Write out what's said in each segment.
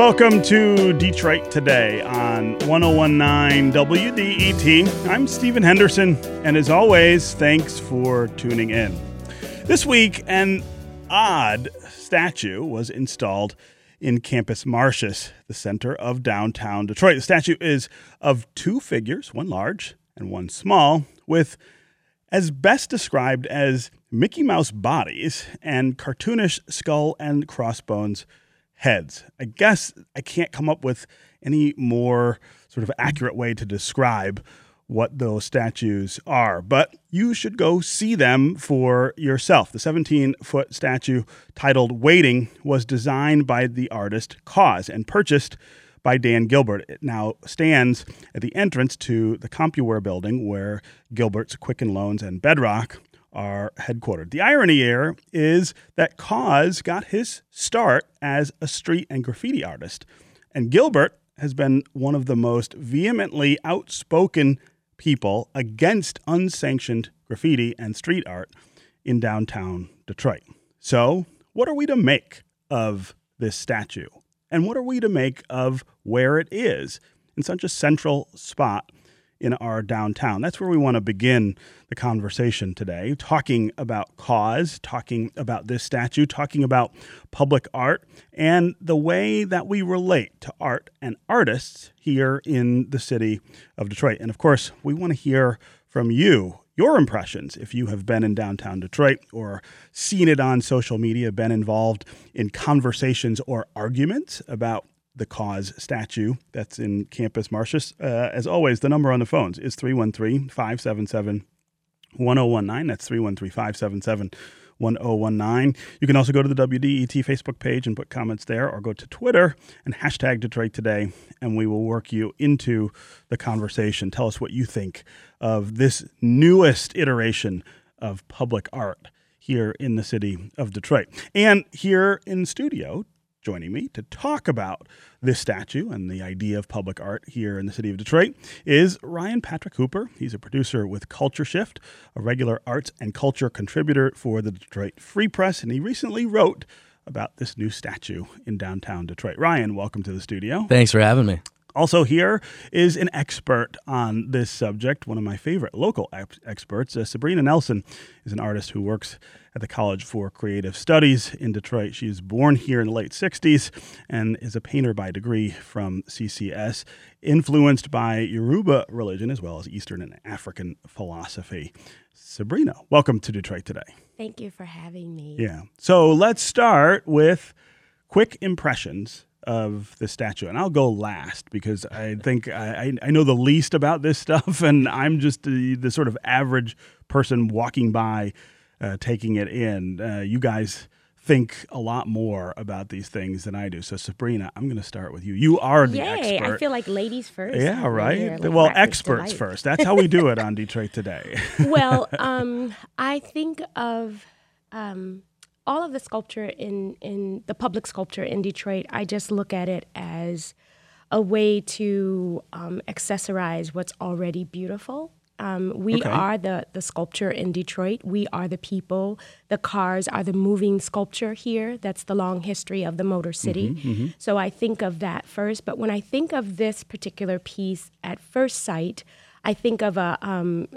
Welcome to Detroit Today on 1019 WDET. I'm Stephen Henderson, and as always, thanks for tuning in. This week, an odd statue was installed in Campus Martius, the center of downtown Detroit. The statue is of two figures, one large and one small, with as best described as Mickey Mouse bodies and cartoonish skull and crossbones heads. I guess I can't come up with any more sort of accurate way to describe what those statues are, but you should go see them for yourself. The 17 foot statue titled Waiting was designed by the artist KAWS and purchased by Dan Gilbert. It now stands at the entrance to the CompuWare building where Gilbert's Quicken Loans and Bedrock are headquartered. The irony here is that KAWS got his start as a street and graffiti artist, and Gilbert has been one of the most vehemently outspoken people against unsanctioned graffiti and street art in downtown Detroit. So, what are we to make of this statue? And what are we to make of where it is in such a central spot in our downtown. That's where we want to begin the conversation today, talking about KAWS, talking about this statue, talking about public art, and the way that we relate to art and artists here in the city of Detroit. And of course, we want to hear from you. Your impressions, if you have been in downtown Detroit or seen it on social media, been involved in conversations or arguments about the KAWS statue that's in Campus Martius. Uh, as always, the number on the phones is 313 577 1019. That's 313 577 1019. You can also go to the WDET Facebook page and put comments there, or go to Twitter and hashtag Detroit Today, and we will work you into the conversation. Tell us what you think of this newest iteration of public art here in the city of Detroit. And here in studio Joining me to talk about this statue and the idea of public art here in the city of Detroit is Ryan Patrick Hooper. He's a producer with Culture Shift, a regular arts and culture contributor for the Detroit Free Press, and he recently wrote about this new statue in downtown Detroit. Ryan, welcome to the studio. Thanks for having me. Also, here is an expert on this subject, one of my favorite local experts. Uh, Sabrina Nelson is an artist who works at the College for Creative Studies in Detroit. She was born here in the late 60s and is a painter by degree from CCS, influenced by Yoruba religion as well as Eastern and African philosophy. Sabrina, welcome to Detroit today. Thank you for having me. Yeah. So let's start with quick impressions of the statue. And I'll go last because I think I, I know the least about this stuff, and I'm just the, the sort of average person walking by, uh, taking it in. Uh, you guys think a lot more about these things than I do. So Sabrina, I'm going to start with you. You are the Yay, expert. I feel like ladies first. Yeah, right. Like well, experts first. That's how we do it on Detroit today. well, um, I think of um, all of the sculpture in in the public sculpture in Detroit, I just look at it as a way to um, accessorize what's already beautiful. Um, we okay. are the the sculpture in Detroit. We are the people. The cars are the moving sculpture here. That's the long history of the Motor City. Mm-hmm, mm-hmm. So I think of that first. But when I think of this particular piece at first sight, I think of a um,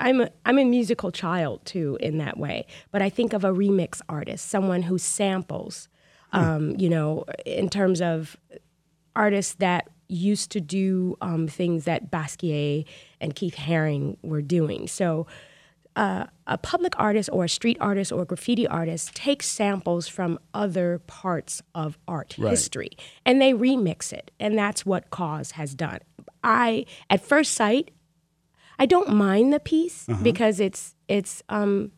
I'm a, I'm a musical child too in that way, but I think of a remix artist, someone who samples, hmm. um, you know, in terms of artists that used to do um, things that Basquiat and Keith Haring were doing. So uh, a public artist or a street artist or a graffiti artist takes samples from other parts of art right. history and they remix it, and that's what KAWS has done. I, at first sight, I don't mind the piece uh-huh. because it's it's um,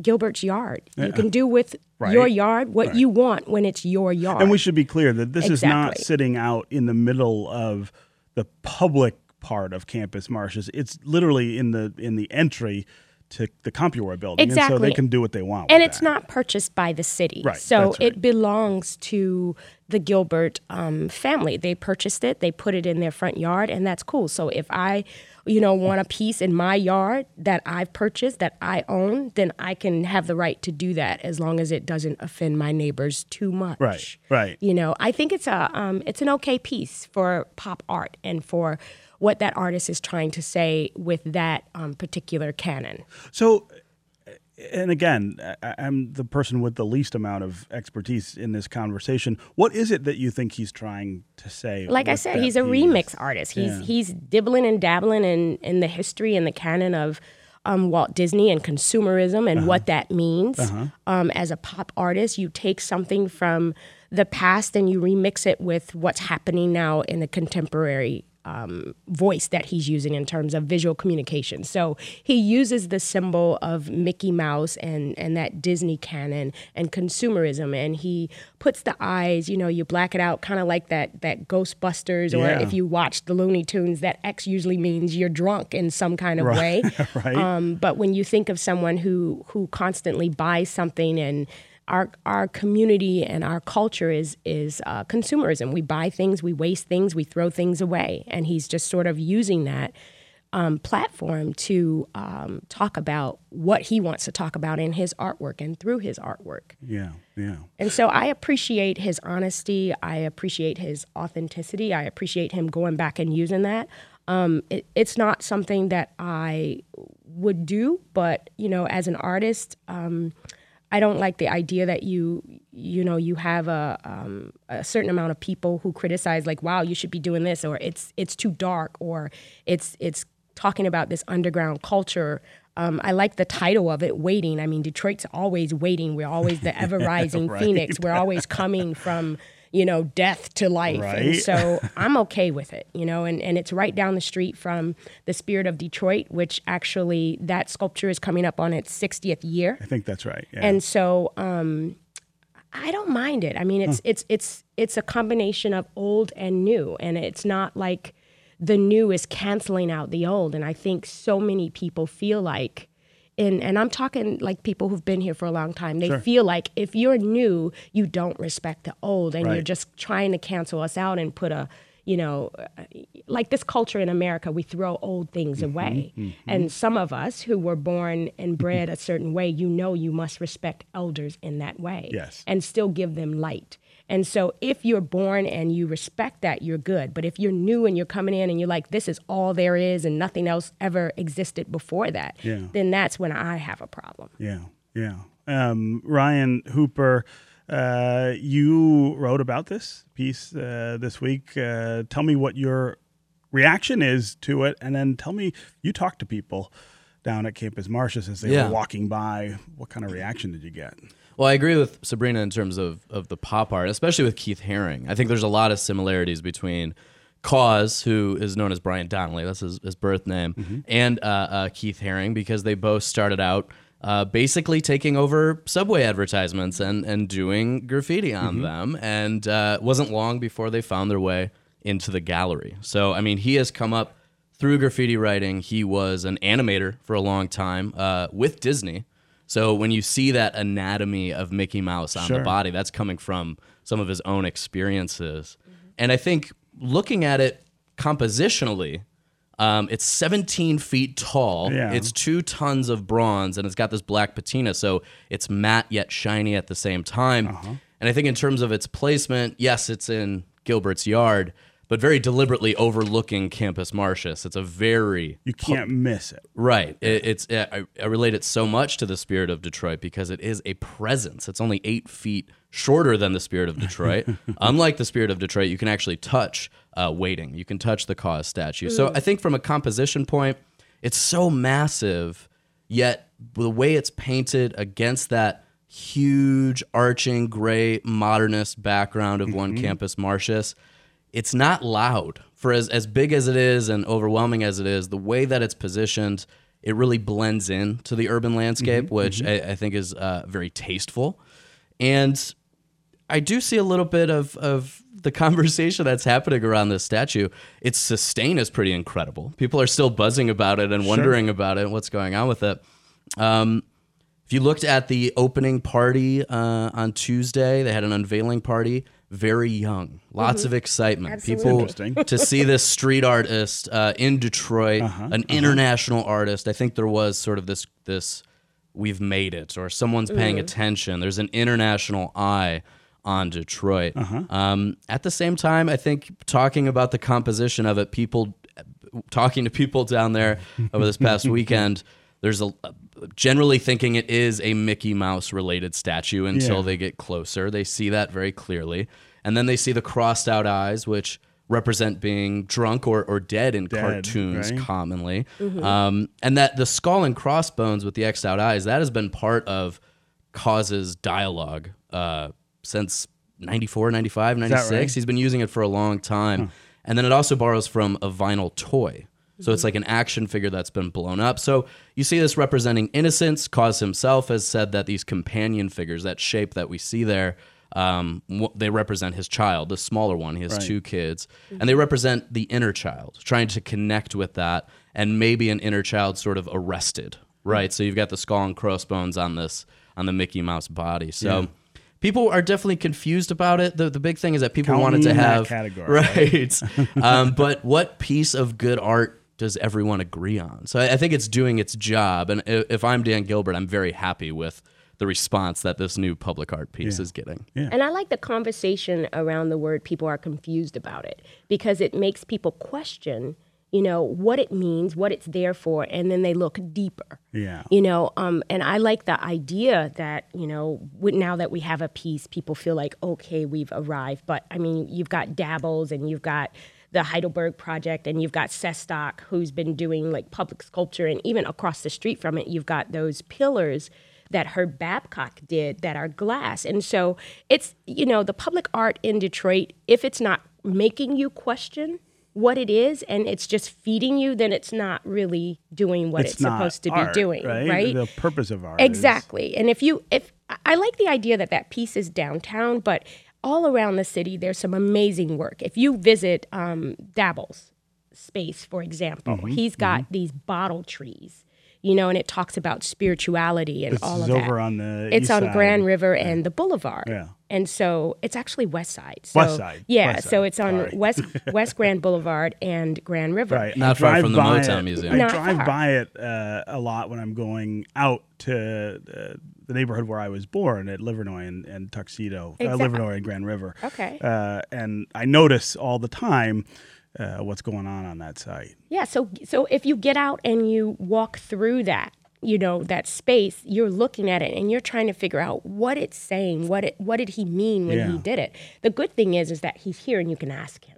Gilbert's yard. You uh, can do with right. your yard what right. you want when it's your yard. And we should be clear that this exactly. is not sitting out in the middle of the public part of Campus Martius. It's literally in the in the entry to the CompuWare building. Exactly. And so they can do what they want. And it's that. not purchased by the city. Right. So right. it belongs to the Gilbert um, family. They purchased it, they put it in their front yard, and that's cool. So if I you know, want a piece in my yard that I've purchased, that I own, then I can have the right to do that as long as it doesn't offend my neighbors too much. Right, right. You know, I think it's a um, it's an okay piece for pop art and for what that artist is trying to say with that um, particular canon. So, and again, I'm the person with the least amount of expertise in this conversation. What is it that you think he's trying to say? like I said, he's a piece? remix artist. He's Yeah. he's dibbling and dabbling in in the history and the canon of um, Walt Disney and consumerism and what that means. Um, as a pop artist, you take something from the past and you remix it with what's happening now in the contemporary um, voice that he's using in terms of visual communication. So he uses the symbol of Mickey Mouse and, and that Disney canon and consumerism, and he puts the eyes, you know, you black it out, kind of like that that Ghostbusters, or Yeah. if you watch the Looney Tunes, that X usually means you're drunk in some kind of way. right? Um, but when you think of someone who who constantly buys something and our our community and our culture is is uh, consumerism. We buy things, we waste things, we throw things away, and he's just sort of using that um, platform to um, talk about what he wants to talk about in his artwork and through his artwork. yeah, yeah. And so I appreciate his honesty. I appreciate his authenticity. I appreciate him going back and using that. Um, it, it's not something that I would do, but you know, as an artist, um, I don't like the idea that you, you know, you have a um, a certain amount of people who criticize, like, "Wow, you should be doing this," or "It's it's too dark," or "It's it's talking about this underground culture." Um, I like the title of it, "Waiting." I mean, Detroit's always waiting. We're always the ever rising Right. phoenix. We're always coming from you know death to life, and so I'm okay with it. You know, and and it's right down the street from the Spirit of Detroit, which actually that sculpture is coming up on its 60th year. I think that's right. Yeah. And so um, I don't mind it. I mean, it's it's it's it's a combination of old and new, and it's not like the new is canceling out the old. And I think so many people feel like, and and I'm talking like people who've been here for a long time. They Sure. feel like if you're new, you don't respect the old, and you're just trying to cancel us out and put a you know, uh, like this culture in America, we throw old things Mm-hmm, away. And some of us who were born and bred a certain way, you know, you must respect elders in that way Yes. and still give them light. And so if you're born and you respect that, you're good. But if you're new and you're coming in and you're like, this is all there is and nothing else ever existed before that, Yeah. then that's when I have a problem. Yeah, yeah. Um, Ryan Hooper, uh, you wrote about this piece uh, this week. Uh, tell me what your reaction is to it, and then tell me you talked to people down at Campus Martius as they Yeah. were walking by. What kind of reaction did you get? Well, I agree with Sabrina in terms of, of the pop art, especially with Keith Haring. I think there's a lot of similarities between KAWS, who is known as Brian Donnelly, that's his, his birth name, and uh, uh, Keith Haring, because they both started out uh, basically taking over subway advertisements and, and doing graffiti on them. And uh, it wasn't long before they found their way into the gallery. So, I mean, he has come up through graffiti writing. He was an animator for a long time uh, with Disney. So when you see that anatomy of Mickey Mouse on Sure. the body, that's coming from some of his own experiences. And I think looking at it compositionally, um, it's 17 feet tall. Yeah. It's two tons of bronze, and it's got this black patina, so it's matte yet shiny at the same time. Uh-huh. And I think in terms of its placement, yes, it's in Gilbert's yard, but very deliberately overlooking Campus Martius. It's a very You can't miss it. Right. It, it's I, I relate it so much to the spirit of Detroit because it is a presence. It's only eight feet shorter than the spirit of Detroit. Unlike the spirit of Detroit, you can actually touch uh, waiting. You can touch the KAWS statue. So I think from a composition point, it's so massive, yet the way it's painted against that huge arching gray modernist background of one campus Martius it's not loud. For as, as big as it is and overwhelming as it is the way that it's positioned it really blends in to the urban landscape which I, I think is uh, very tasteful. And i do see a little bit of, of the conversation that's happening around this statue. Its sustain is pretty incredible. People are still buzzing about it and wondering about it and what's going on with it. Um, if you looked at the opening party uh, on Tuesday, they had an unveiling party. Very young. Lots mm-hmm. of excitement. People Interesting. to see this street artist uh, in Detroit, uh-huh, uh-huh. an international artist. I think there was sort of this this we've made it, or someone's paying mm. attention. There's an international eye on Detroit. Uh-huh. Um, at the same time, I think talking about the composition of it, people talking to people down there over this past weekend, there's a generally thinking it is a Mickey Mouse related statue until Yeah. they get closer. They see that very clearly. And then they see the crossed out eyes, which represent being drunk or, or dead in Dead, cartoons right? commonly. Um, and that the skull and crossbones with the X'd out eyes, that has been part of KAWS's dialogue uh, since 94, 95, 96. right? He's been using it for a long time. And then it also borrows from a vinyl toy. So it's like an action figure that's been blown up. So you see this representing innocence. KAWS himself has said that these companion figures, that shape that we see there, um, they represent his child, the smaller one. He has two kids, and they represent the inner child, trying to connect with that, and maybe an inner child sort of arrested, right? So you've got the skull and crossbones on this on the Mickey Mouse body. So. People are definitely confused about it. The, the big thing is that people Count wanted to have category, right. um, but what piece of good art does everyone agree on? So I, I think it's doing its job. And i- if I'm Dan Gilbert, I'm very happy with the response that this new public art piece is getting. And I like the conversation around the word people are confused about it because it makes people question, you know, what it means, what it's there for, and then they look deeper. Yeah. You know, um, and I like the idea that, you know, now that we have a piece, people feel like, okay, we've arrived. But I mean, you've got Dabls and you've got the Heidelberg Project and you've got Sestock, who's been doing like public sculpture. And even across the street from it, you've got those pillars that Herb Babcock did that are glass. And so it's, you know, the public art in Detroit, if it's not making you question what it is and it's just feeding you, then it's not really doing what it's, not supposed to art, be doing, right? right? The purpose of art. is- Exactly. And if you if I like the idea that that piece is downtown, but all around the city there's some amazing work. If you visit um, Dabls space, for example, Mm-hmm, he's got these bottle trees, you know, and it talks about spirituality and This all is of that. It's over on the it's east on side. Grand River and the Boulevard. Yeah. And so it's actually West Side. So, West Side, Yeah. West so it's on sorry. West West Grand Boulevard and Grand River. Right. Not I far from the by Motown it- Museum. I Not drive far. by it uh, a lot when I'm going out to uh, the neighborhood where I was born at Livernois and, and Tuxedo, uh, Livernois and Grand River. Okay. Uh, and I notice all the time uh, what's going on on that site. Yeah, so so if you get out and you walk through that, you know, that space, you're looking at it and you're trying to figure out what it's saying, what it what did he mean when he did it. The good thing is is that he's here and you can ask him.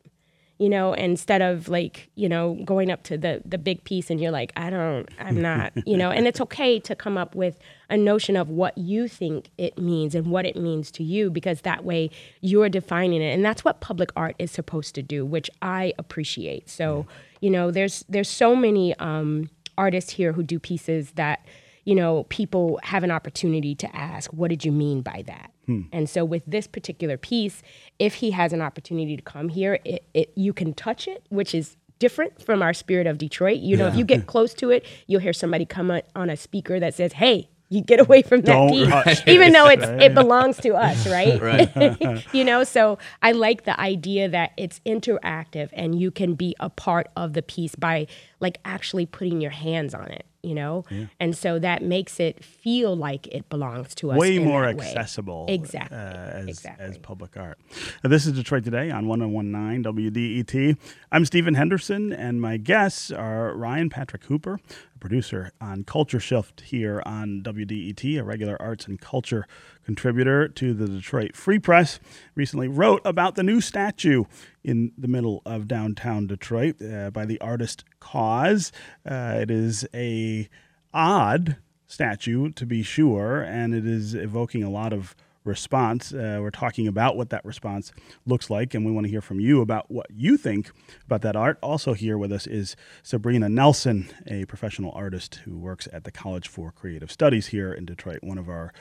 You know, instead of like, you know, going up to the the big piece and you're like, I don't I'm not, you know, and it's okay to come up with a notion of what you think it means and what it means to you because that way you're defining it. And that's what public art is supposed to do which i appreciate. So you know there's there's so many um, artists here who do pieces that you know people have an opportunity to ask what did you mean by that? And so with this particular piece if he has an opportunity to come here it, it you can touch it which is different from our spirit of detroit. You know if you get close to it you'll hear somebody come on, a speaker that says hey you get away from that piece even though it's right? it belongs to us right? Right. you know so i like the idea that it's interactive and you can be a part of the piece by like actually putting your hands on it you know and so that makes it feel like it belongs to us Way more that way. accessible exactly uh, as, exactly as public art. Uh, this is Detroit Today on 1019 WDET. I'm Stephen Henderson, and my guests are Ryan Patrick Hooper, a producer on Culture Shift here on WDET, a regular arts and culture contributor to the Detroit Free Press, recently wrote about the new statue in the middle of downtown Detroit uh, by the artist KAWS. Uh, it is a odd statue to be sure, and it is evoking a lot of response. Uh, we're talking about what that response looks like, and we want to hear from you about what you think about that art. Also, here with us is Sabrina Nelson, a professional artist who works at the College for Creative Studies here in Detroit, one of our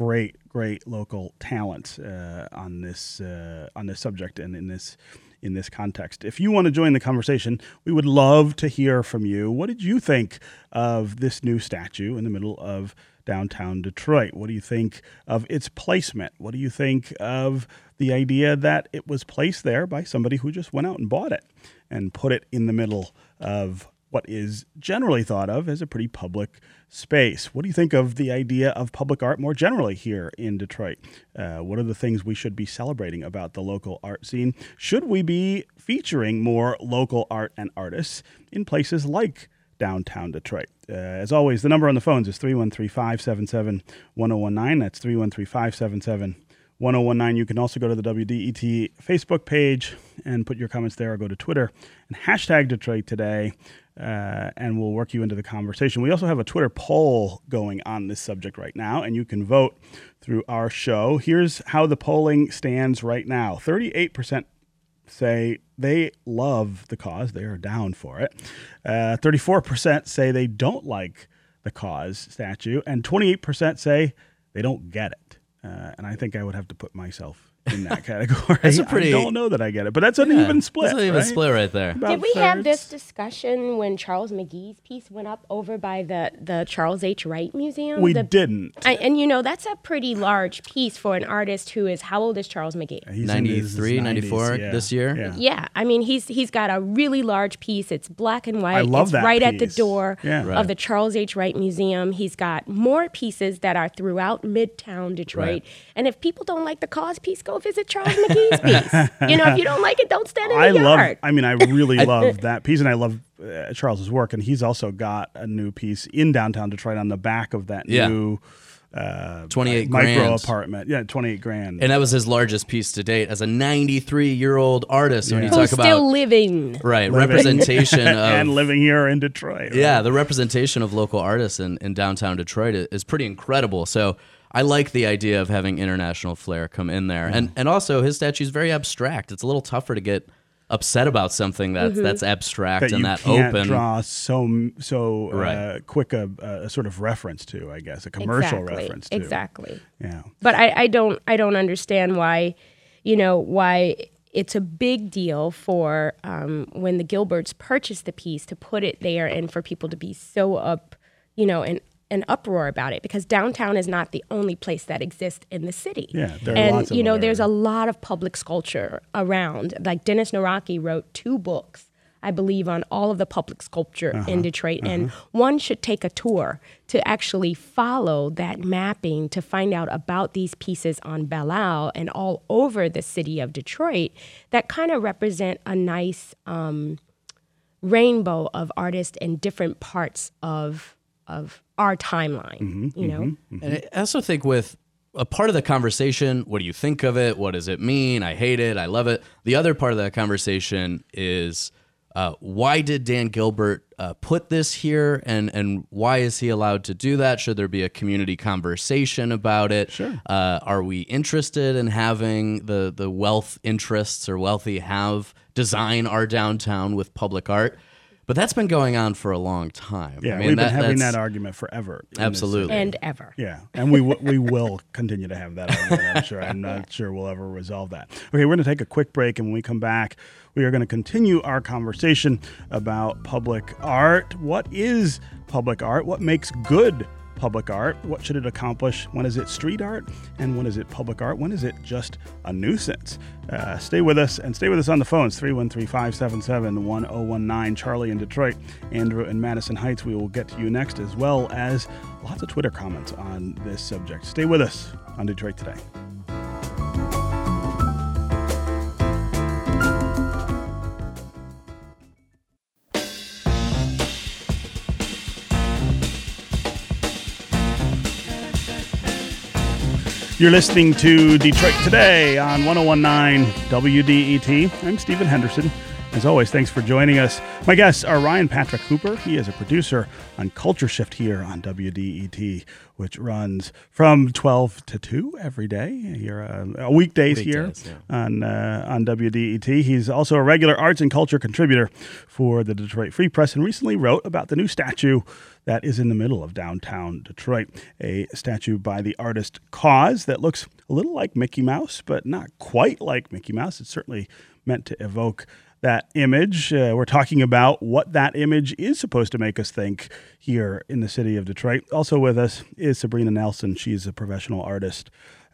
great, great local talents uh, on this uh, on this subject and in this in this context. If you want to join the conversation, we would love to hear from you. What did you think of this new statue in the middle of downtown Detroit? What do you think of its placement? What do you think of the idea that it was placed there by somebody who just went out and bought it and put it in the middle of what is generally thought of as a pretty public space. What do you think of the idea of public art more generally here in Detroit? Uh, what are the things we should be celebrating about the local art scene? Should we be featuring more local art and artists in places like downtown Detroit? Uh, as always, the number on the phones is 313 577 1019. That's 313 577 1019. You can also go to the WDET Facebook page and put your comments there or go to Twitter and hashtag Detroit Today uh, and we'll work you into the conversation. We also have a Twitter poll going on this subject right now, and you can vote through our show. Here's how the polling stands right now 38% say they love the KAWS, they are down for it. Uh, 34% say they don't like the KAWS statue, and 28% say they don't get it. Uh, and I think I would have to put myself in that category. That's a pretty- I don't know that I get it, but that's an Yeah, even split. That's an even right? split right there. About Did we have this discussion when Charles McGee's piece went up over by the, the Charles H. Wright Museum? We The- didn't. I, and you know, that's a pretty large piece for an artist who is, how old is Charles McGee? He's in his 93, 90s, 94 yeah. this year? Yeah. Yeah, I mean he's he's got a really large piece. It's black and white. I love it's that right at the door Yeah. Right. of the Charles H. Wright Museum. He's got more pieces that are throughout Midtown Detroit. Right. And if people don't like the KAWS piece, go visit Charles McGee's piece. You know, if you don't like it, don't stand in the I love. yard. I mean, I really love that piece, and I love uh, Charles's work. And he's also got a new piece in downtown Detroit on the back of that Yeah. new uh, 28 micro grand. apartment. Yeah, twenty eight grand. And that was his largest piece to date as a 93 year old artist. When you Yeah. talk Who's still about living. right Living. representation of and living here in Detroit. Yeah, the representation of local artists in, in downtown Detroit i- is pretty incredible. So I like the idea of having international flair come in there. And and also his statue is very abstract. It's a little tougher to get upset about something that's Mm-hmm. that's abstract that and you that can't open. draw so so uh, quick a, a sort of reference to, I guess, a commercial exactly. reference to. Exactly. Yeah. But I, I don't I don't understand why, you know, why it's a big deal for um, when the Gilberts purchased the piece to put it there and for people to be so up, you know, and an uproar about it because downtown is not the only place that exists in the city. Yeah, there are and lots of you know, there's a lot of public sculpture around. Like Dennis Nawrocki wrote two books. I believe on all of the public sculpture Uh-huh, in Detroit, and one should take a tour to actually follow that mapping to find out about these pieces on Belle Isle and all over the city of Detroit that kind of represent a nice um, rainbow of artists in different parts of of our timeline. you know, And I also think with a part of the conversation, what do you think of it? What does it mean? I hate it. I love it. The other part of that conversation is uh, why did Dan Gilbert uh, put this here, and and why is he allowed to do that? Should there be a community conversation about it? Sure. Uh, are we interested in having the the wealth interests or wealthy have design our downtown with public art? But that's been going on for a long time. Yeah, I mean, we've been having that argument forever. Absolutely. and ever. Yeah, and we w- we will continue to have that argument. I'm sure. I'm not sure we'll ever resolve that. Okay, we're going to take a quick break, and when we come back, we are going to continue our conversation about public art. What is public art? What makes good public art? What should it accomplish? When is it street art, and when is it public art? When is it just a nuisance? Uh, stay with us, and stay with us on the phones 313 577 1019. Charlie in Detroit, Andrew in Madison Heights. We will get to you next, as well as lots of Twitter comments on this subject. Stay with us on Detroit Today. You're listening to Detroit Today on 1019 WDET. I'm Stephen Henderson. As always, thanks for joining us. My guests are Ryan Patrick Hooper. He is a producer on Culture Shift here on WDET, which runs from 12 to 2 every day here, uh, weekdays, here yeah. on uh, on WDET. He's also a regular arts and culture contributor for the Detroit Free Press and recently wrote about the new statue that is in the middle of downtown Detroit, a statue by the artist KAWS that looks a little like Mickey Mouse, but not quite like Mickey Mouse. It's certainly meant to evoke that image. Uh, we're talking about what that image is supposed to make us think here in the city of Detroit. Also with us is Sabrina Nelson. She's a professional artist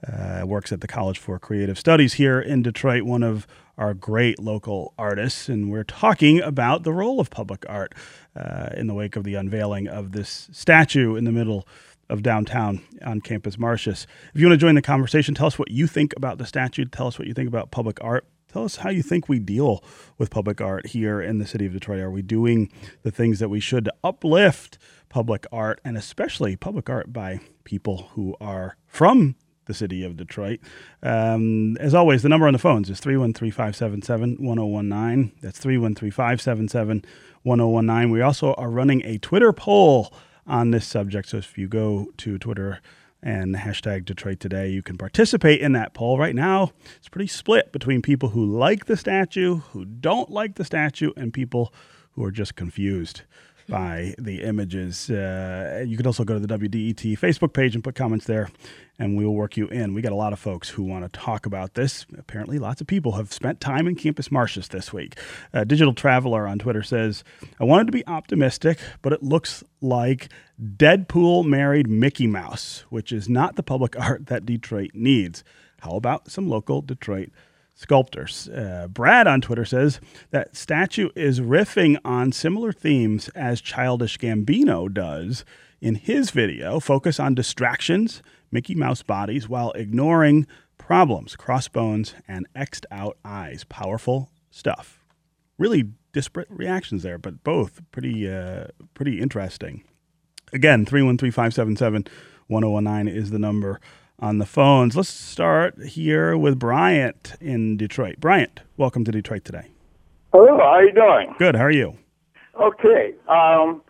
uh, works at the College for Creative Studies here in Detroit, one of our great local artists. And we're talking about the role of public art uh, in the wake of the unveiling of this statue in the middle of downtown on campus Martius. If you want to join the conversation, tell us what you think about the statue. Tell us what you think about public art. Tell us how you think we deal with public art here in the city of Detroit. Are we doing the things that we should to uplift public art and especially public art by people who are from the city of Detroit? Um, as always, the number on the phones is 313 577 1019. That's 313 577 1019. We also are running a Twitter poll on this subject. So if you go to Twitter and hashtag Detroit Today, you can participate in that poll. Right now, it's pretty split between people who like the statue, who don't like the statue, and people who are just confused by the images. Uh, you can also go to the WDET Facebook page and put comments there, and we will work you in. We got a lot of folks who want to talk about this. Apparently, lots of people have spent time in Campus Martius this week. Uh, Digital Traveler on Twitter says, I wanted to be optimistic, but it looks like Deadpool married Mickey Mouse, which is not the public art that Detroit needs. How about some local Detroit sculptors. Uh, Brad on Twitter says that statue is riffing on similar themes as Childish Gambino does in his video, focus on distractions, Mickey Mouse bodies, while ignoring problems, crossbones, and X'd out eyes. Powerful stuff. Really disparate reactions there, but both pretty uh, pretty interesting. Again, 313 577 1019 is the number on the phones. Let's start here with Bryant in Detroit. Bryant, welcome to Detroit today. Hello, how are you doing? Good. How are you? Okay. Um,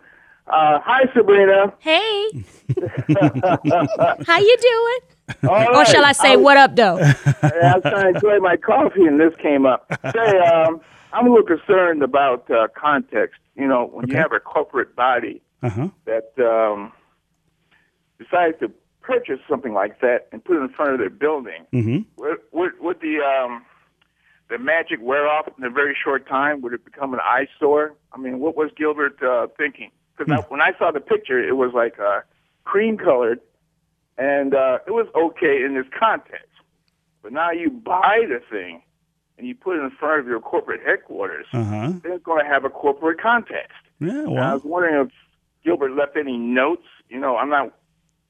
uh, hi, Sabrina. Hey. How you doing? All Or shall I say, was- what up, though? I was trying to enjoy my coffee, and this came up. Say, um, I'm a little concerned about uh, context. You know, when you have a corporate body Uh huh. that um, decides to purchase something like that and put it in front of their building, Mm-hmm. would, would, would the um, the magic wear off in a very short time? Would it become an eyesore? I mean, what was Gilbert uh, thinking? Because when I saw the picture, it was like uh, cream colored, and uh, it was okay in this context. But now you buy the thing and you put it in front of your corporate headquarters, Uh huh. then it's going to have a corporate context. Yeah. And I was wondering if Gilbert left any notes. You know, I'm not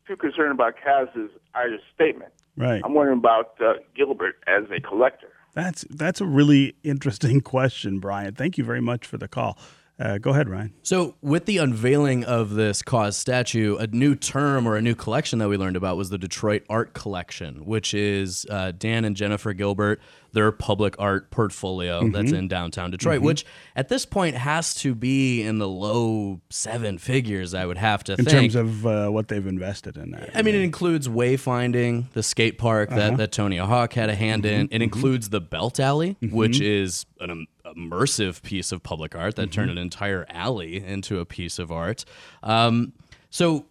too concerned about KAWS's either statement. Right. I'm wondering about uh, Gilbert as a collector. That's that's a really interesting question, Brian. Thank you very much for the call. Uh, go ahead, Ryan. So, with the unveiling of this KAWS statue, a new term or a new collection that we learned about was the Detroit Art Collection, which is uh, Dan and Jennifer Gilbert, their public art portfolio that's in downtown Detroit, which at this point has to be in the low seven figures, I would have to In think. terms of uh, what they've invested in that. I mean, it includes wayfinding the skate park that, that Tony Hawk had a hand in. It includes the Belt Alley, which is an immersive piece of public art that turned an entire alley into a piece of art. Um, so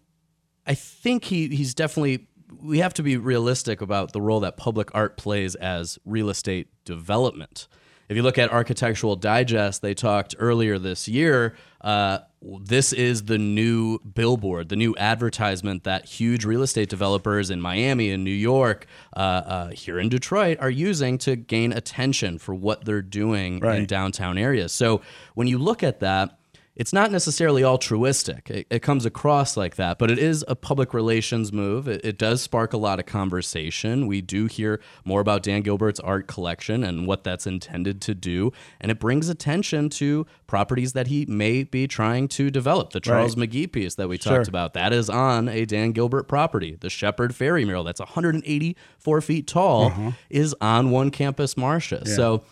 I think he he's definitely. We have to be realistic about the role that public art plays as real estate development. If you look at Architectural Digest, they talked earlier this year. Uh, this is the new billboard, the new advertisement that huge real estate developers in Miami and New York, uh, uh, here in Detroit, are using to gain attention for what they're doing in downtown areas. So when you look at that, it's not necessarily altruistic. It, it comes across like that, but it is a public relations move. It, it does spark a lot of conversation. We do hear more about Dan Gilbert's art collection and what that's intended to do, and it brings attention to properties that he may be trying to develop. The Charles McGee piece that we Sure. talked about, that is on a Dan Gilbert property. The Shepard Fairey mural, that's 184 feet tall, mm-hmm. is on one campus Martius. So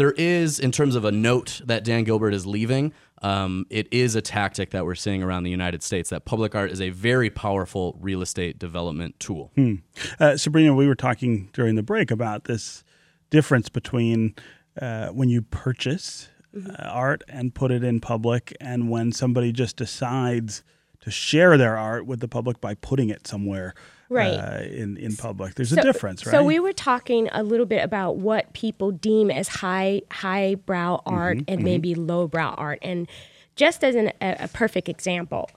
there is, in terms of a note that Dan Gilbert is leaving, um, it is a tactic that we're seeing around the United States that public art is a very powerful real estate development tool. Uh, Sabrina, we were talking during the break about this difference between uh, when you purchase uh, art and put it in public and when somebody just decides to share their art with the public by putting it somewhere Right. uh, in, in public. There's a difference, right? So we were talking a little bit about what people deem as high highbrow art Mm-hmm, and maybe lowbrow art, and just as an, a, a perfect example,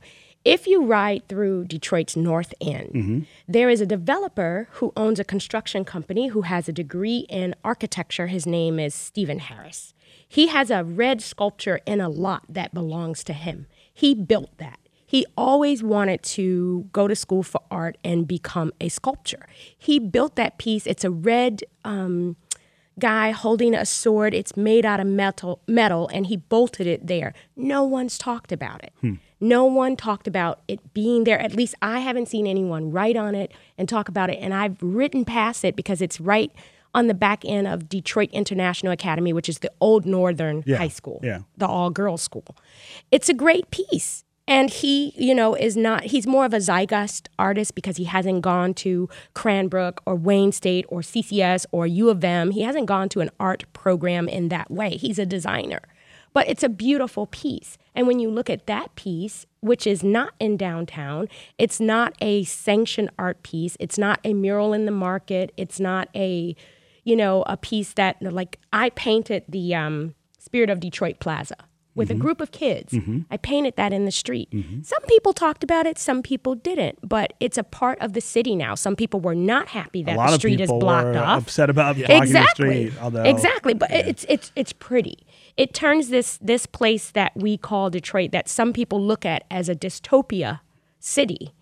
If you ride through Detroit's North End, there is a developer who owns a construction company who has a degree in architecture. His name is Stephen Harris. He has a red sculpture in a lot that belongs to him. He built that. He always wanted to go to school for art and become a sculptor. He built that piece. It's a red um, guy holding a sword. It's made out of metal, metal, and he bolted it there. No one's talked about it. No one talked about it being there. At least I haven't seen anyone write on it and talk about it. And I've written past it because it's right on the back end of Detroit International Academy, which is the old Northern Yeah, High School, yeah. the all girls school. It's a great piece. And he, you know, is not, he's more of a zeitgeist artist because he hasn't gone to Cranbrook or Wayne State or CCS or U of M. He hasn't gone to an art program in that way. He's a designer. But it's a beautiful piece. And when you look at that piece, which is not in downtown, it's not a sanctioned art piece, it's not a mural in the market, it's not a, you know, a piece that, like, I painted the um, Spirit of Detroit Plaza with Mm-hmm. a group of kids. I painted that in the street. Some people talked about it, some people didn't, but it's a part of the city now. Some people were not happy that a lot the of street is people blocked were off. upset about blocking exactly. the street. Although, exactly, but it's it's it's pretty. It turns this this place that we call Detroit, that some people look at as a dystopia city,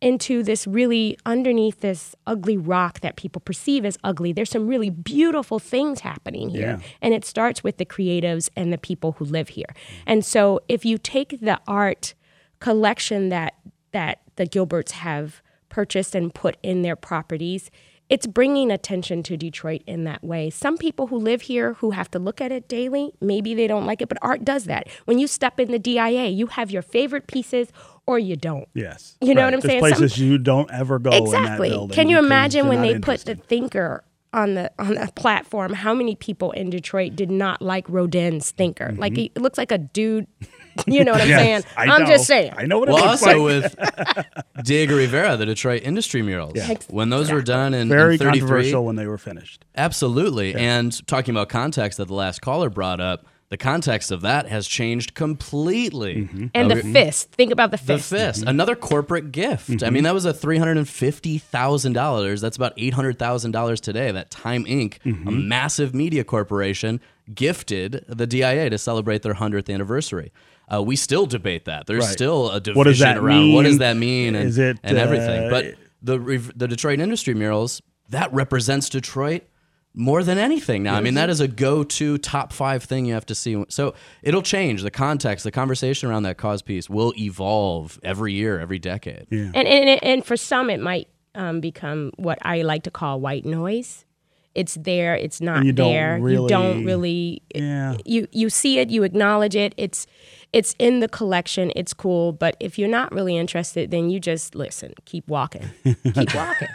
into this really underneath this ugly rock that people perceive as ugly. There's some really beautiful things happening here, Yeah. and it starts with the creatives and the people who live here. And so, if you take the art collection that that the Gilberts have purchased and put in their properties, it's bringing attention to Detroit in that way. Some people who live here who have to look at it daily, maybe they don't like it, but art does that. When you step in the DIA, you have your favorite pieces or you don't. Yes. You know right. what I'm There's saying? places Some- you don't ever go in that Exactly. building Can you because imagine you're when not they put the thinker on the on the platform? How many people in Detroit did not like Rodin's thinker? Mm-hmm. Like he, it looks like a dude. You know what I'm Yes, saying? I am know. just saying. I know what it Well, looks also like. with Diego Rivera, the Detroit industry murals. Yeah. When those were done in, Very in controversial when they were finished. Absolutely. And talking about context that the last caller brought up, the context of that has changed completely. And the fist. Think about the fist. The fist. fist, another corporate gift. I mean, that was a three hundred and fifty thousand dollars. That's about eight hundred thousand dollars today. That Time Inc., a massive media corporation, gifted the DIA to celebrate their hundredth anniversary. Uh, we still debate that. There's Right. still a division What does that around what does mean? that mean and, Is it, and everything. uh, But the the Detroit industry murals that represents Detroit more than anything now. I mean, that is a go-to top five thing you have to see. So it'll change. The context, the conversation around that KAWS piece will evolve every year, every decade. And, and and for some, it might um, become what I like to call white noise. It's there. It's not And you don't there. you don't really- really. Yeah. You you see it. You acknowledge it. It's it's in the collection. It's cool. But if you're not really interested, then you just listen. Keep walking. Keep walking.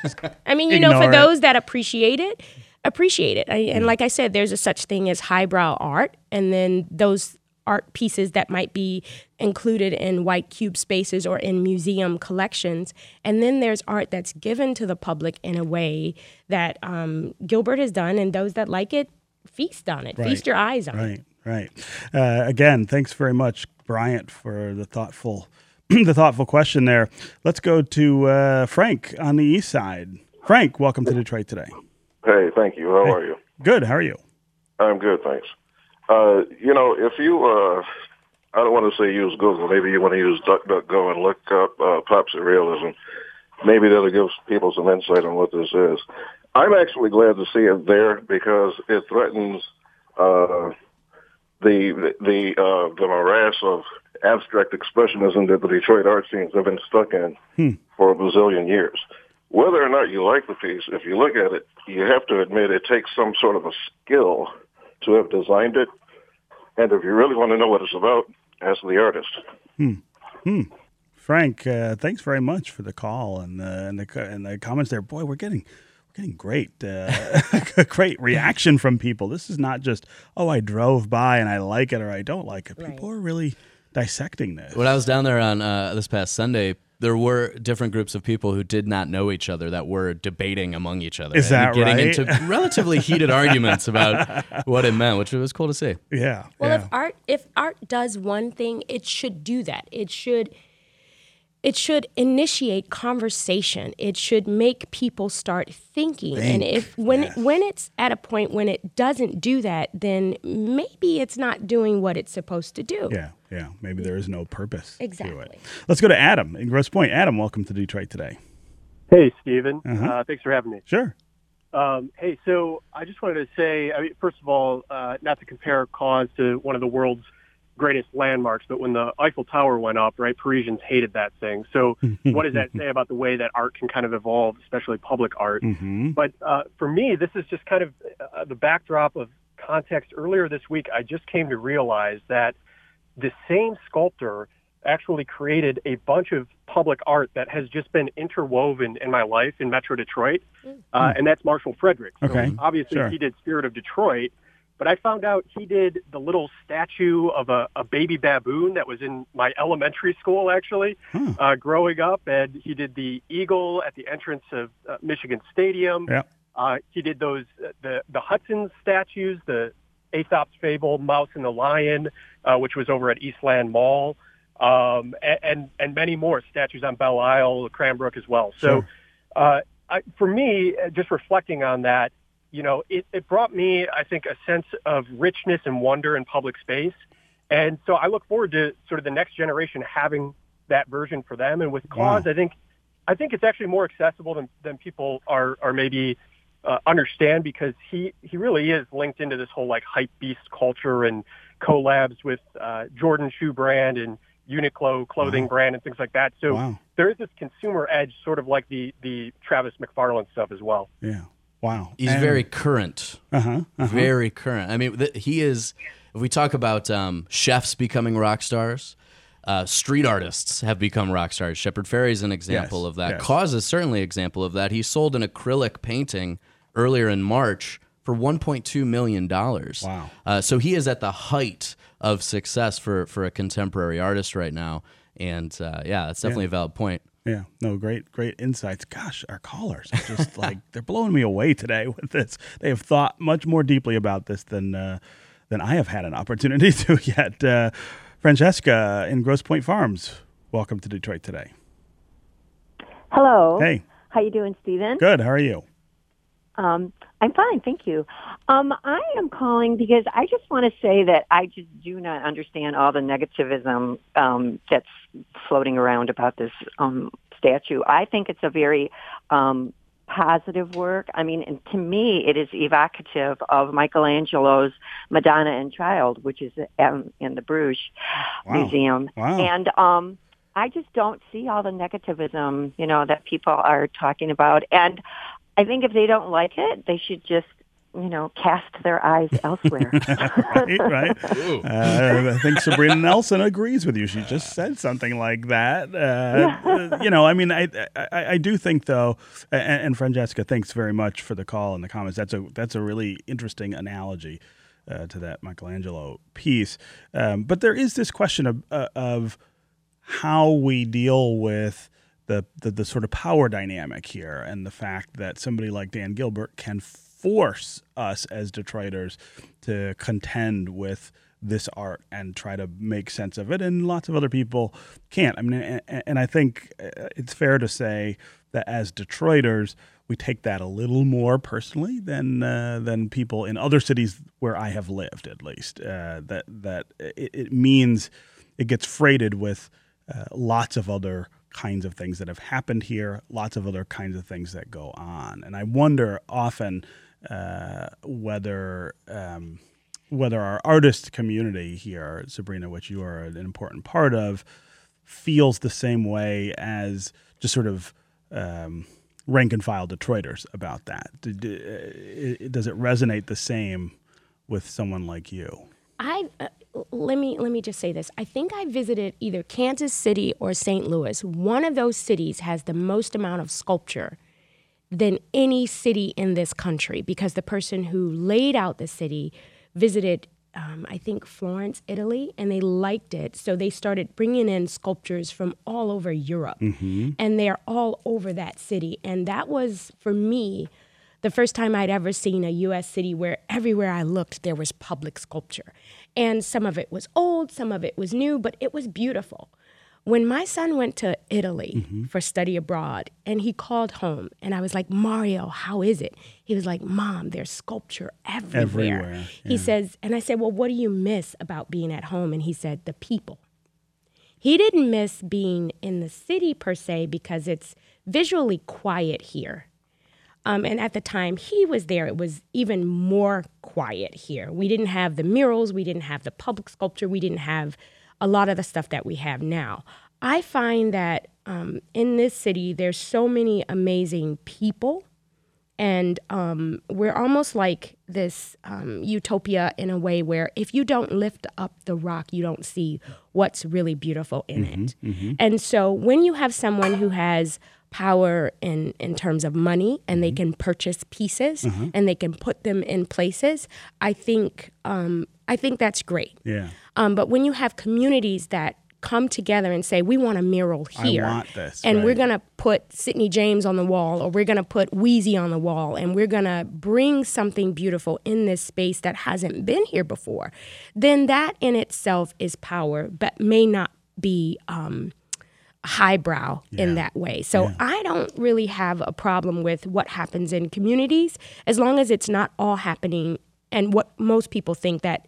I mean, you know, for it. those that appreciate it, appreciate it. I, and like I said, there's a such thing as highbrow art, and then those art pieces that might be included in white cube spaces or in museum collections. And then there's art that's given to the public in a way that um, Gilbert has done, and those that like it feast on it, feast your eyes on it. Right, right. Uh, again, thanks very much, Bryant, for the thoughtful, the thoughtful question there. Let's go to uh, Frank on the east side. Frank, welcome to Detroit today. Hey, thank you. How are you? Good. How are you? I'm good, thanks. Uh, you know, if you, uh, I don't want to say use Google. Maybe you want to use DuckDuckGo and look up uh, pop surrealism. Maybe that'll give people some insight on what this is. I'm actually glad to see it there because it threatens uh, the the uh, the morass of abstract expressionism that the Detroit art scenes have been stuck in for a bazillion years. Whether or not you like the piece, if you look at it, you have to admit it takes some sort of a skill to have designed it. And if you really want to know what it's about, ask the artist. Hmm. Frank, uh, thanks very much for the call and, uh, and, the, and the comments there. Boy, we're getting we're getting great uh, great reaction from people. This is not just oh I drove by and I like it or I don't like it. People are really dissecting this. When I was down there on uh, this past Sunday, there were different groups of people who did not know each other that were debating among each other. Is and that getting right? into relatively heated arguments about what it meant, which was cool to see. yeah. Well, yeah. if art if art does one thing, it should do that. It should it should initiate conversation. It should make people start thinking. And if when yes. when it's at a point when it doesn't do that, then maybe it's not doing what it's supposed to do. Yeah, yeah. Maybe there is no purpose to it. Exactly. Let's go to Adam in Grosse Pointe. Adam, welcome to Detroit today. Hey, Stephen. Uh-huh. Uh, thanks for having me. Sure. Um, hey, so I just wanted to say, I mean, first of all, uh, not to compare KAWS to one of the world's greatest landmarks, but when the Eiffel Tower went up, right, Parisians hated that thing. So what does that say about the way that art can kind of evolve, especially public art? hmm But uh, for me, this is just kind of uh, the backdrop of context. Earlier this week, I just came to realize that the same sculptor actually created a bunch of public art that has just been interwoven in my life in Metro Detroit, uh, and that's Marshall Frederick. So Okay, obviously, sure. he did Spirit of Detroit. But I found out he did the little statue of a, a baby baboon that was in my elementary school, actually, Huh. uh, growing up. And he did the eagle at the entrance of uh, Michigan Stadium. Yeah. Uh, he did those uh, the the Hudson statues, the Aesop's Fable, Mouse and the Lion, uh, which was over at Eastland Mall, um, and, and and many more statues on Belle Isle, Cranbrook as well. So, Sure. uh, I, for me, uh, just reflecting on that, you know, it, it brought me, I think, a sense of richness and wonder in public space, and so I look forward to sort of the next generation having that version for them. And with KAWS, Wow. I think I think it's actually more accessible than, than people are, are maybe uh, understand because he, he really is linked into this whole like hype beast culture and collabs with uh, Jordan shoe brand and Uniqlo clothing Wow. brand and things like that. So Wow. there is this consumer edge, sort of like the the Travis McFarlane stuff as well. Yeah. Wow. He's very current. Uh huh. Uh-huh. Very current. I mean, th- he is. If we talk about um, chefs becoming rock stars, uh, street artists have become rock stars. Shepard Fairey is an example Yes, of that. yes. KAWS is certainly an example of that. He sold an acrylic painting earlier in March for 1.2 million dollars. Wow. Uh, so he is at the height of success for for a contemporary artist right now. And uh, yeah, that's definitely a valid point. Yeah, no, great, great insights. Gosh, our callers are just like they're blowing me away today with this. They have thought much more deeply about this than uh, than I have had an opportunity to yet. Uh, Francesca in Grosse Pointe Farms, welcome to Detroit today. Hello. Hey, How you doing, Stephen? good. How are you? Um, I'm fine, thank you. Um, I am calling because I just want to say that I just do not understand all the negativism um, that's floating around about this um, statue. I think it's a very um, positive work. I mean, and to me, it is evocative of Michelangelo's Madonna and Child, which is um, in the Bruges Wow. Museum. Wow. And um, I just don't see all the negativism, you know, that people are talking about. And I think if they don't like it, they should just, you know, cast their eyes elsewhere. right, right. Uh, I think Sabrina Nelson agrees with you. She just said something like that. Uh, you know, I mean, I, I I do think though, and, and Francesca, thanks very much for the call and the comments. That's a that's a really interesting analogy uh, to that Michelangelo piece. Um, but there is this question of uh, of how we deal with the, the the sort of power dynamic here and the fact that somebody like Dan Gilbert can force us as Detroiters to contend with this art and try to make sense of it and lots of other people can't. I mean and, and I think uh, it's fair to say that as Detroiters we take that a little more personally than uh, than people in other cities where I have lived at least uh, that that it, it means it gets freighted with uh, lots of other kinds of things that have happened here, lots of other kinds of things that go on, and I wonder often uh, whether um, whether our artist community here, Sabrina, which you are an important part of, feels the same way as just sort of um, rank and file Detroiters about that. Uh, Does it resonate the same with someone like you? I uh, let me let me just say this. I think I visited either Kansas City or St. Louis. One of those cities has the most amount of sculpture than any city in this country because the person who laid out the city visited um, I think Florence, Italy, and they liked it. So they started bringing in sculptures from all over Europe, and they're all over that city. And that was for me the first time I'd ever seen a U.S. city where everywhere I looked there was public sculpture, and some of it was old, some of it was new, but it was beautiful. When my son went to Italy Mm-hmm. for study abroad and he called home and I was like, Mario, how is it? He was like, Mom, there's sculpture everywhere. Everywhere, He says, and I said, Well, what do you miss about being at home? And he said, The people. He didn't miss being in the city per se because it's visually quiet here. Um, and at the time he was there, it was even more quiet here. We didn't have the murals, we didn't have the public sculpture, we didn't have a lot of the stuff that we have now. I find that um, in this city, there's so many amazing people, and um, we're almost like this um, utopia in a way where if you don't lift up the rock, you don't see what's really beautiful in it. And so when you have someone who has power in in terms of money and they can purchase pieces and they can put them in places, I think um, I think that's great. Yeah. Um, but when you have communities that come together and say, we want a mural here, this, and we're going to put Sydney James on the wall, or we're going to put Wheezy on the wall, and we're going to bring something beautiful in this space that hasn't been here before, then that in itself is power, but may not be. Um, highbrow in that way. So I don't really have a problem with what happens in communities as long as it's not all happening and what most people think that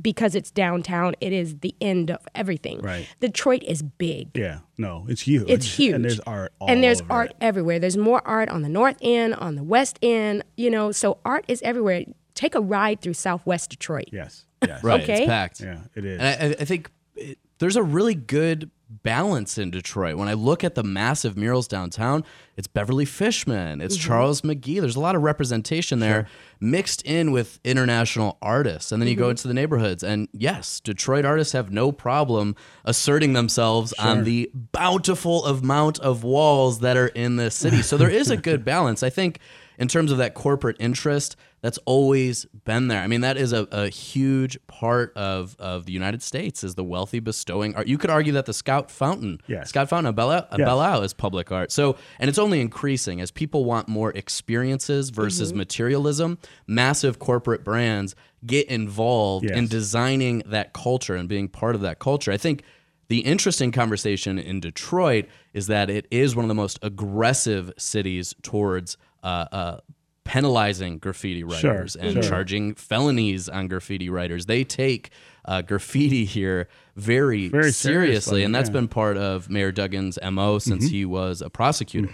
because it's downtown it is the end of everything. Right. Detroit is big. Yeah. No, it's huge. It's huge. And there's art all and there's over art it. everywhere. There's more art on the north end, on the west end, you know, so art is everywhere. Take a ride through Southwest Detroit. Yes. Yes. Right, Okay. it's packed. Yeah, it is. And I, I think it, there's a really good balance in Detroit. When I look at the massive murals downtown, it's Beverly Fishman, it's mm-hmm. Charles McGee. There's a lot of representation there mixed in with international artists. And then you go mm-hmm. into the neighborhoods, and yes, Detroit artists have no problem asserting themselves on the bountiful amount of walls that are in this city. So there is a good balance. I think in terms of that corporate interest, that's always been there. I mean, that is a, a huge part of, of the United States is the wealthy bestowing art. You could argue that the Scott Fountain, Yes. Scott Fountain of Belle, of Belle Isle is public art. So, and it's only increasing as people want more experiences versus materialism. Massive corporate brands get involved in designing that culture and being part of that culture. I think the interesting conversation in Detroit is that it is one of the most aggressive cities towards uh, uh, penalizing graffiti writers and sure. charging felonies on graffiti writers. They take uh, graffiti here very, Very seriously, seriously, and that's yeah. Mm-hmm. been part of Mayor Duggan's mo since he was a prosecutor.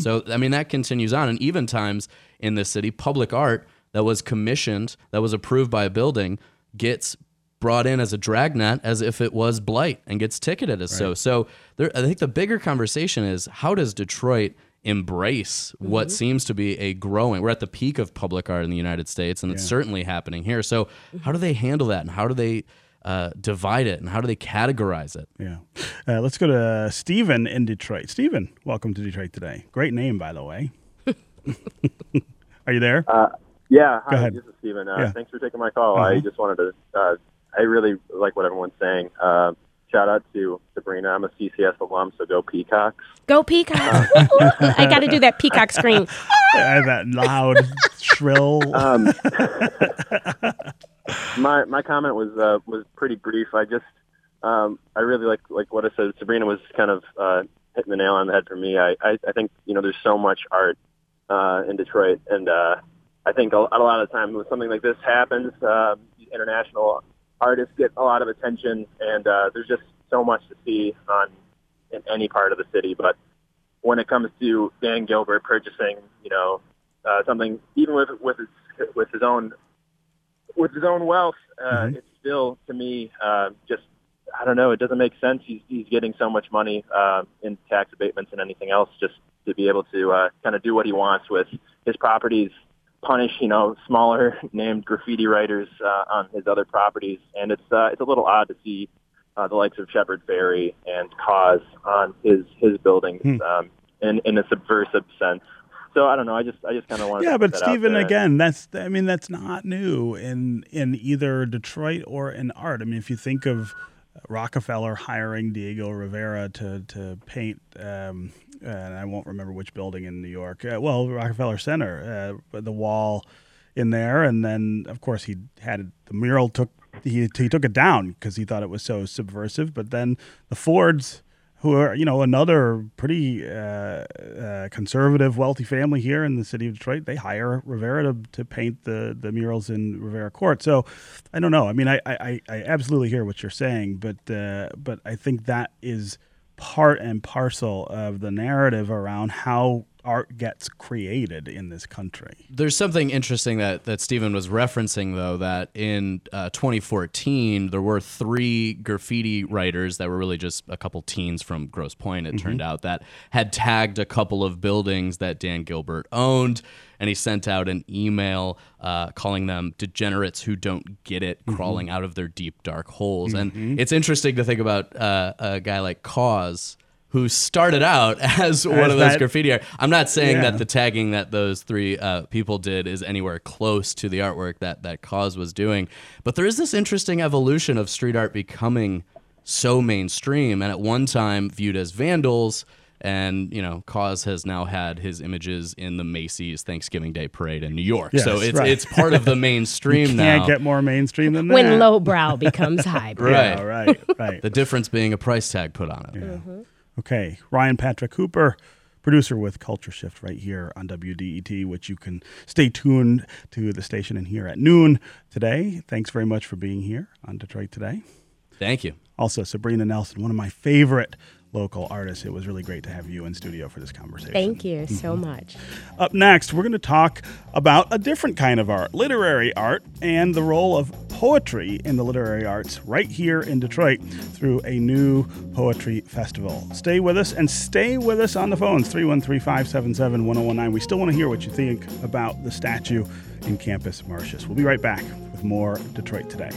So I mean that continues on, and even times in this city, public art that was commissioned, that was approved by a building, gets brought in as a dragnet as if it was blight and gets ticketed as so. So there, I think the bigger conversation is how does Detroit embrace what seems to be a growing we're at the peak of public art in the united states and it's certainly happening here so how do they handle that and how do they uh, divide it and how do they categorize it Yeah. Uh, let's go to Stephen in Detroit. Stephen, welcome to Detroit today. Great name, by the way. Are you there? Yeah, Go hi, ahead. this is Stephen. Uh, Yeah. Thanks for taking my call. Uh-huh. I just wanted to, uh, I really like what everyone's saying. Uh, shout out to Sabrina. I'm a CCS alum, so go Peacocks. Go Peacock. I got to do that Peacock scream. Uh, that loud, shrill. Um, my my comment was uh, was pretty brief. I just um, I really like like what I said. Sabrina was kind of uh, hitting the nail on the head for me. I, I, I think you know there's so much art uh, in Detroit, and uh, I think a, a lot of the time when something like this happens, uh, international artists get a lot of attention, and uh, there's just so much to see on in any part of the city. But when it comes to Dan Gilbert purchasing, you know, uh, something even with with his with his own with his own wealth, uh, it's still to me uh, just I don't know. It doesn't make sense. He's he's getting so much money uh, in tax abatements and anything else just to be able to uh, kind of do what he wants with his properties. Punish you know smaller named graffiti writers uh, on his other properties, and it's uh, it's a little odd to see uh, the likes of Shepard Fairey and KAWS on his his buildings um, in in a subversive sense. So I don't know. I just I just kind of wanted. yeah, to but put that out Stephen, again, that's I mean that's not new in in either Detroit or in art. I mean, if you think of Rockefeller hiring Diego Rivera to to paint, um, and I won't remember which building in New York. Uh, well, Rockefeller Center, uh, the wall in there, and then of course he had the mural took he, he took it down because he thought it was so subversive. But then the Fords, who are you know another pretty uh, uh, conservative, wealthy family here in the city of Detroit, they hire Rivera to, to paint the the murals in Rivera Court. So I don't know. I mean, I I, I absolutely hear what you're saying, but uh, but I think that is part and parcel of the narrative around how art gets created in this country. There's something interesting that that Stephen was referencing though that in uh, 2014 there were three graffiti writers that were really just a couple teens from Grosse Pointe. It turned out that had tagged a couple of buildings that Dan Gilbert owned. And he sent out an email uh, calling them degenerates who don't get it, crawling out of their deep, dark holes. And it's interesting to think about uh, a guy like KAWS, who started out as, one of those that- graffiti art. I'm not saying Yeah. that the tagging that those three uh, people did is anywhere close to the artwork that that KAWS was doing, but there is this interesting evolution of street art becoming so mainstream, and at one time viewed as vandals. And you know, KAWS has now had his images in the Macy's Thanksgiving Day Parade in New York, so it's right. it's part of the mainstream You now. can't get more mainstream than that. When lowbrow becomes highbrow. Right. Yeah, right, right. the difference being a price tag put on it. Okay, Ryan Patrick Hooper, producer with Culture Shift right here on WDET, which you can stay tuned to the station and hear at noon today. Thanks very much for being here on Detroit Today. Thank you. Also, Sabrina Nelson, one of my favorite local artists. It was really great to have you in studio for this conversation. Thank you so mm-hmm. much. Up next, we're going to talk about a different kind of art, literary art, and the role of poetry in the literary arts right here in Detroit through a new poetry festival. Stay with us and stay with us on the phones 313 577 1019. We still want to hear what you think about the statue in Campus Martius. We'll be right back with more Detroit Today.